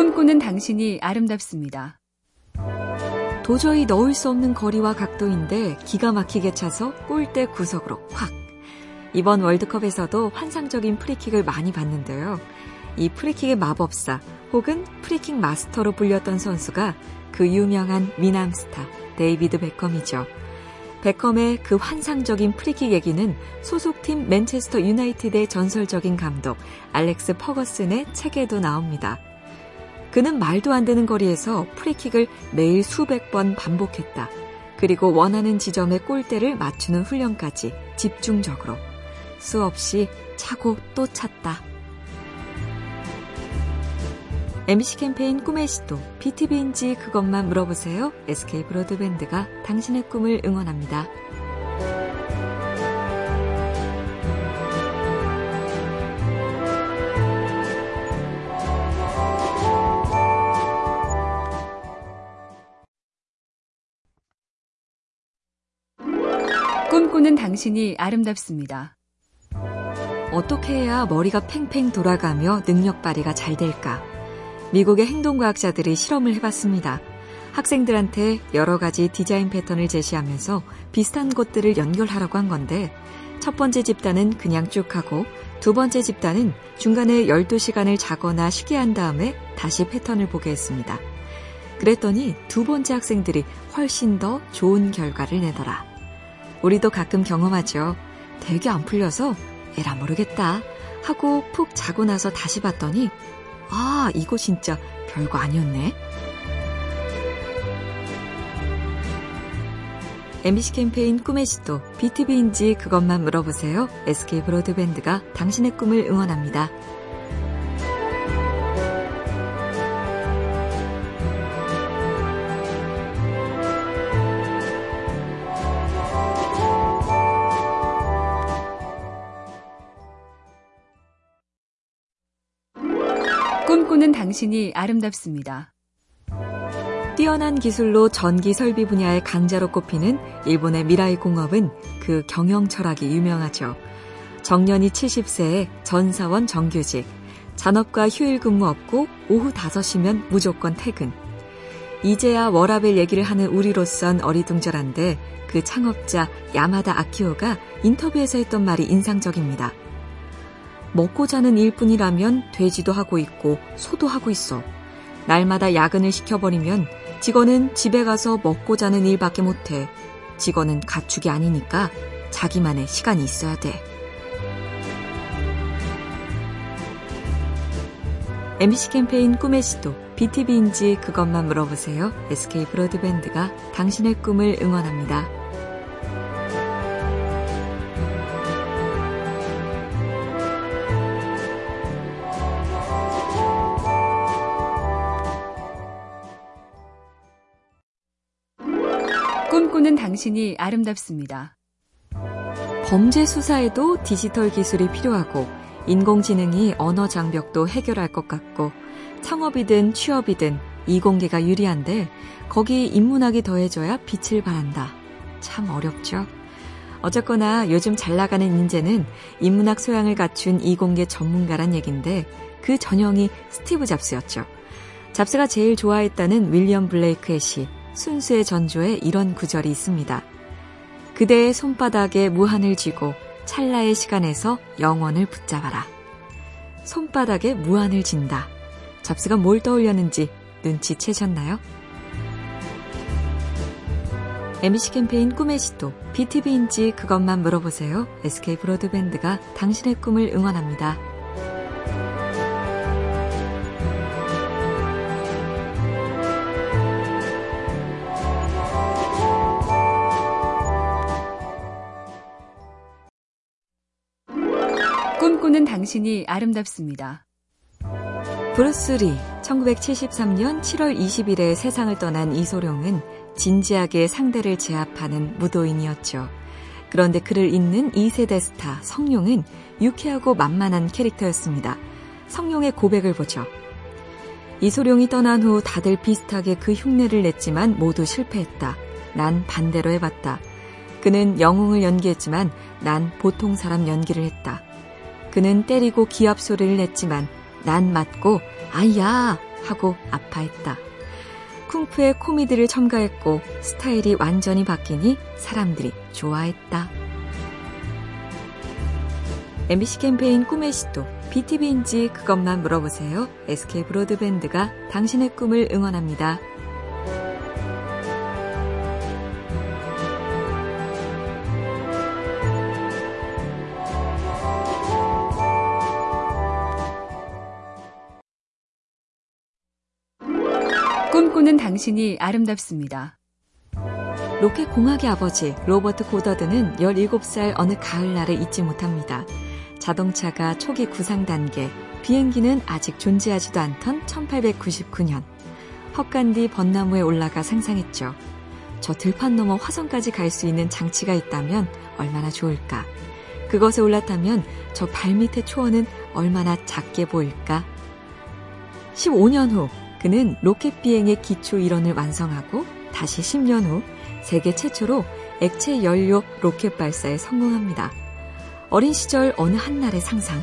꿈꾸는 당신이 아름답습니다. 도저히 넣을 수 없는 거리와 각도인데 기가 막히게 차서 골대 구석으로 확. 이번 월드컵에서도 환상적인 프리킥을 많이 봤는데요. 이 프리킥의 마법사 혹은 프리킥 마스터로 불렸던 선수가 그 유명한 미남 스타 데이비드 베컴이죠. 베컴의 그 환상적인 프리킥 얘기는 소속팀 맨체스터 유나이티드의 전설적인 감독 알렉스 퍼거슨의 책에도 나옵니다. 그는 말도 안 되는 거리에서 프리킥을 매일 수백 번 반복했다. 그리고 원하는 지점의 골대를 맞추는 훈련까지 집중적으로 수없이 차고 또 찼다. MC 캠페인 꿈의 시도 BTV인지 그것만 물어보세요. SK 브로드밴드가 당신의 꿈을 응원합니다. 꿈꾸는 당신이 아름답습니다. 어떻게 해야 머리가 팽팽 돌아가며 능력 발휘가 잘 될까? 미국의 행동과학자들이 실험을 해봤습니다. 학생들한테 여러 가지 디자인 패턴을 제시하면서 비슷한 것들을 연결하라고 한 건데, 첫 번째 집단은 그냥 쭉 하고, 두 번째 집단은 중간에 12시간을 자거나 쉬게 한 다음에 다시 패턴을 보게 했습니다. 그랬더니 두 번째 학생들이 훨씬 더 좋은 결과를 내더라. 우리도 가끔 경험하죠. 되게 안 풀려서 에라 모르겠다 하고 푹 자고 나서 다시 봤더니 아, 이거 진짜 별거 아니었네. MBC 캠페인 꿈의 시도 BTV인지 그것만 물어보세요. SK 브로드밴드가 당신의 꿈을 응원합니다. 꿈꾸는 당신이 아름답습니다. 뛰어난 기술로 전기 설비 분야의 강자로 꼽히는 일본의 미라이 공업은 그 경영 철학이 유명하죠. 정년이 70세에 전사원 정규직, 잔업과 휴일 근무 없고 오후 5시면 무조건 퇴근. 이제야 워라벨 얘기를 하는 우리로선 어리둥절한데 그 창업자 야마다 아키오가 인터뷰에서 했던 말이 인상적입니다. 먹고 자는 일뿐이라면 돼지도 하고 있고 소도 하고 있어. 날마다 야근을 시켜버리면 직원은 집에 가서 먹고 자는 일밖에 못해. 직원은 가축이 아니니까 자기만의 시간이 있어야 돼. MBC 캠페인 꿈의 시도 BTV인지 그것만 물어보세요. SK 브로드밴드가 당신의 꿈을 응원합니다. 꿈꾸는 당신이 아름답습니다. 범죄 수사에도 디지털 기술이 필요하고 인공지능이 언어 장벽도 해결할 것 같고 창업이든 취업이든 이공계가 유리한데 거기 인문학이 더해져야 빛을 발한다. 참 어렵죠. 어쨌거나 요즘 잘 나가는 인재는 인문학 소양을 갖춘 이공계 전문가란 얘긴데 그 전형이 스티브 잡스였죠. 잡스가 제일 좋아했다는 윌리엄 블레이크의 시 순수의 전조에 이런 구절이 있습니다. 그대의 손바닥에 무한을 쥐고 찰나의 시간에서 영원을 붙잡아라. 손바닥에 무한을 진다. 잡스가 뭘 떠올렸는지 눈치채셨나요? MC 캠페인 꿈의 시도, BTV인지 그것만 물어보세요. SK 브로드밴드가 당신의 꿈을 응원합니다. 꿈꾸는 당신이 아름답습니다. 브루스 리, 1973년 7월 20일에 세상을 떠난 이소룡은 진지하게 상대를 제압하는 무도인이었죠. 그런데 그를 잇는 2세대 스타 성룡은 유쾌하고 만만한 캐릭터였습니다. 성룡의 고백을 보죠. 이소룡이 떠난 후 다들 비슷하게 그 흉내를 냈지만 모두 실패했다. 난 반대로 해봤다. 그는 영웅을 연기했지만 난 보통 사람 연기를 했다. 그는 때리고 기합 소리를 냈지만 난 맞고 아야 하고 아파했다. 쿵푸의 코미디를 첨가했고 스타일이 완전히 바뀌니 사람들이 좋아했다. MBC 캠페인 꿈의 시도 BTV인지 그것만 물어보세요. SK 브로드밴드가 당신의 꿈을 응원합니다. 꿈꾸는 당신이 아름답습니다. 로켓 공학의 아버지 로버트 고더드는 17살 어느 가을날을 잊지 못합니다. 자동차가 초기 구상 단계, 비행기는 아직 존재하지도 않던 1899년. 헛간디 벚나무에 올라가 상상했죠. 저 들판 넘어 화성까지 갈 수 있는 장치가 있다면 얼마나 좋을까. 그것에 올랐다면 저 발밑의 초원은 얼마나 작게 보일까. 15년 후 그는 로켓 비행의 기초 이론을 완성하고 다시 10년 후 세계 최초로 액체 연료 로켓 발사에 성공합니다. 어린 시절 어느 한날의 상상.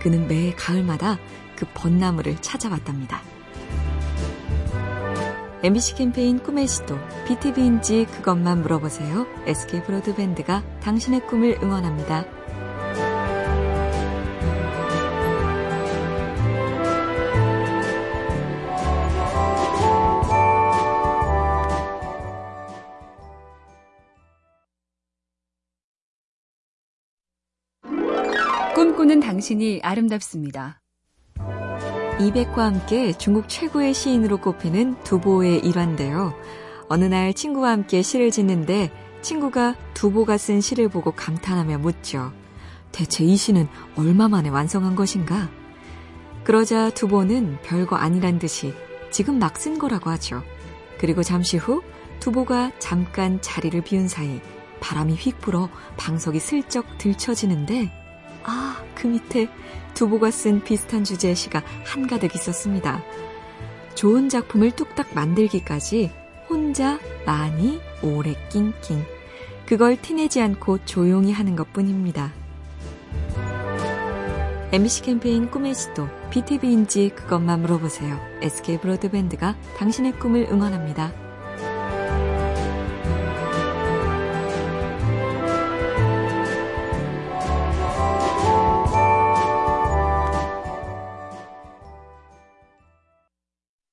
그는 매 가을마다 그 벚나무를 찾아왔답니다. MBC 캠페인 꿈의 시도, BTV인지 그것만 물어보세요. SK 브로드밴드가 당신의 꿈을 응원합니다. 꿈꾸는 당신이 아름답습니다. 이백과 함께 중국 최고의 시인으로 꼽히는 두보의 일환인데요. 어느 날 친구와 함께 시를 짓는데 친구가 두보가 쓴 시를 보고 감탄하며 묻죠. 대체 이 시는 얼마 만에 완성한 것인가? 그러자 두보는 별거 아니란 듯이 지금 막 쓴 거라고 하죠. 그리고 잠시 후 두보가 잠깐 자리를 비운 사이 바람이 휙 불어 방석이 슬쩍 들쳐지는데 아, 그 밑에 두보가 쓴 비슷한 주제의 시가 한가득 있었습니다. 좋은 작품을 뚝딱 만들기까지 혼자 많이 오래 낑낑. 그걸 티내지 않고 조용히 하는 것 뿐입니다. MBC 캠페인 꿈의 시도, BTV인지 그것만 물어보세요. SK 브로드밴드가 당신의 꿈을 응원합니다.